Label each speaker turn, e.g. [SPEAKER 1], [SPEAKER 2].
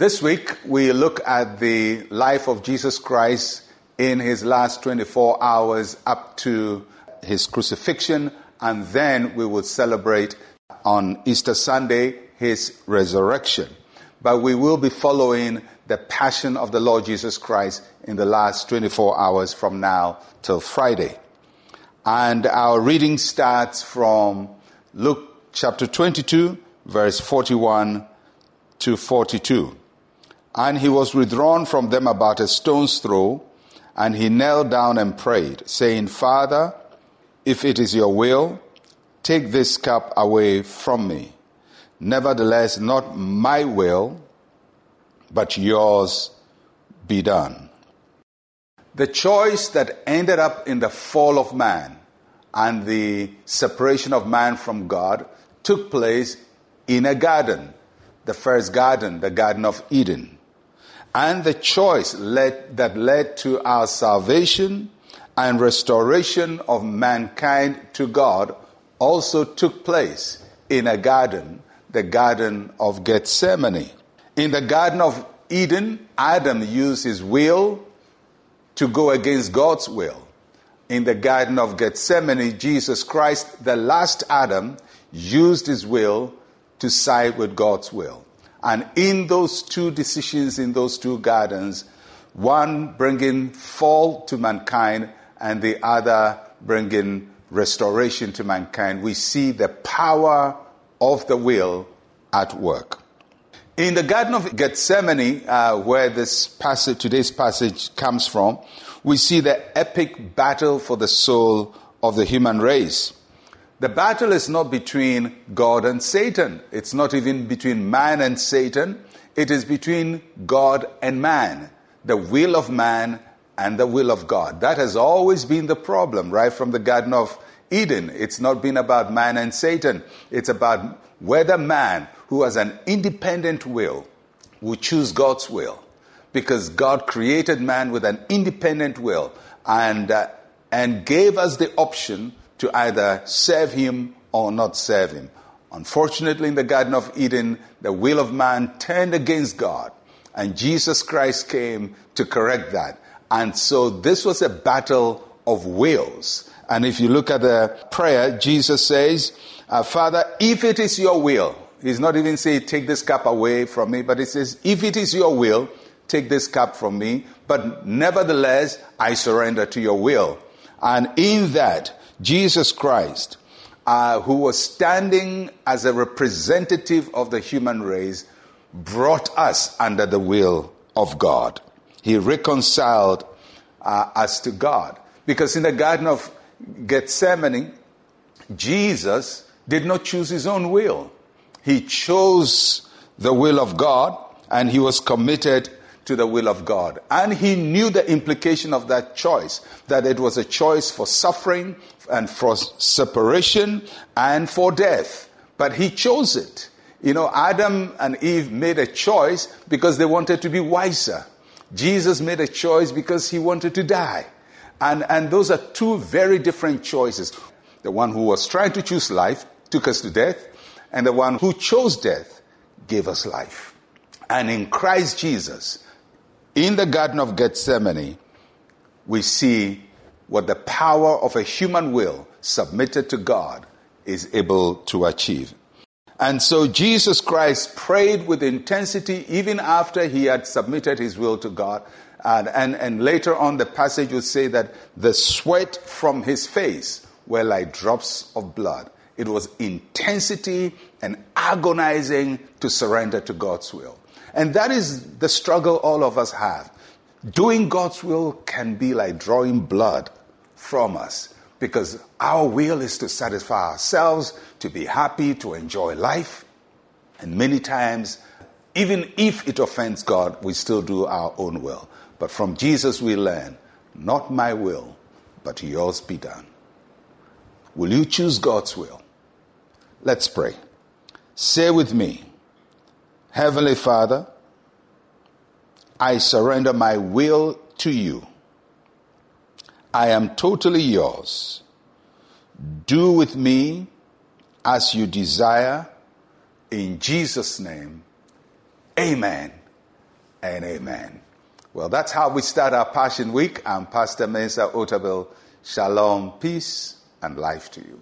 [SPEAKER 1] This week, we look at the life of Jesus Christ in his last 24 hours up to his crucifixion, and then we will celebrate on Easter Sunday his resurrection. But we will be following the passion of the Lord Jesus Christ in the last 24 hours from now till Friday. And our reading starts from Luke chapter 22, verse 41 to 42. And he was withdrawn from them about a stone's throw, and he knelt down and prayed, saying, Father, if it is your will, take this cup away from me. Nevertheless, not my will, but yours be done. The choice that ended up in the fall of man and the separation of man from God took place in a garden, the first garden, the Garden of Eden and the choice led, that led to our salvation and restoration of mankind to God also took place in a garden, the Garden of Gethsemane. In the Garden of Eden, Adam used his will to go against God's will. In the Garden of Gethsemane, Jesus Christ, the last Adam, used his will to side with God's will. And in those two decisions, in those two gardens, one bringing fall to mankind and the other bringing restoration to mankind, we see the power of the will at work. In the Garden of Gethsemane, uh, where this passage, today's passage comes from, we see the epic battle for the soul of the human race. The battle is not between God and Satan. It's not even between man and Satan. It is between God and man. The will of man and the will of God. That has always been the problem, right from the Garden of Eden. It's not been about man and Satan. It's about whether man, who has an independent will, will choose God's will. Because God created man with an independent will and, uh, and gave us the option to either serve him or not serve him. Unfortunately, in the Garden of Eden, the will of man turned against God, and Jesus Christ came to correct that. And so this was a battle of wills. And if you look at the prayer, Jesus says, uh, Father, if it is your will, he's not even saying, take this cup away from me, but he says, if it is your will, take this cup from me, but nevertheless, I surrender to your will. And in that, Jesus Christ, uh, who was standing as a representative of the human race, brought us under the will of God. He reconciled uh, us to God. Because in the Garden of Gethsemane, Jesus did not choose his own will. He chose the will of God and he was committed to the will of God. And he knew the implication of that choice, that it was a choice for suffering and for separation and for death. But he chose it. You know, Adam and Eve made a choice because they wanted to be wiser. Jesus made a choice because he wanted to die. And, and those are two very different choices. The one who was trying to choose life took us to death, and the one who chose death gave us life. And in Christ Jesus, in the Garden of Gethsemane, we see what the power of a human will submitted to God is able to achieve. And so Jesus Christ prayed with intensity even after he had submitted his will to God. And, and, and later on, the passage will say that the sweat from his face were like drops of blood. It was intensity and agonizing to surrender to God's will. And that is the struggle all of us have. Doing God's will can be like drawing blood from us because our will is to satisfy ourselves, to be happy, to enjoy life. And many times, even if it offends God, we still do our own will. But from Jesus, we learn, not my will, but yours be done. Will you choose God's will? Let's pray. Say with me, Heavenly Father, I surrender my will to you. I am totally yours. Do with me as you desire. In Jesus' name, amen and amen. Well, that's how we start our Passion Week. I'm Pastor Mensa Otabil. Shalom, peace, and life to you.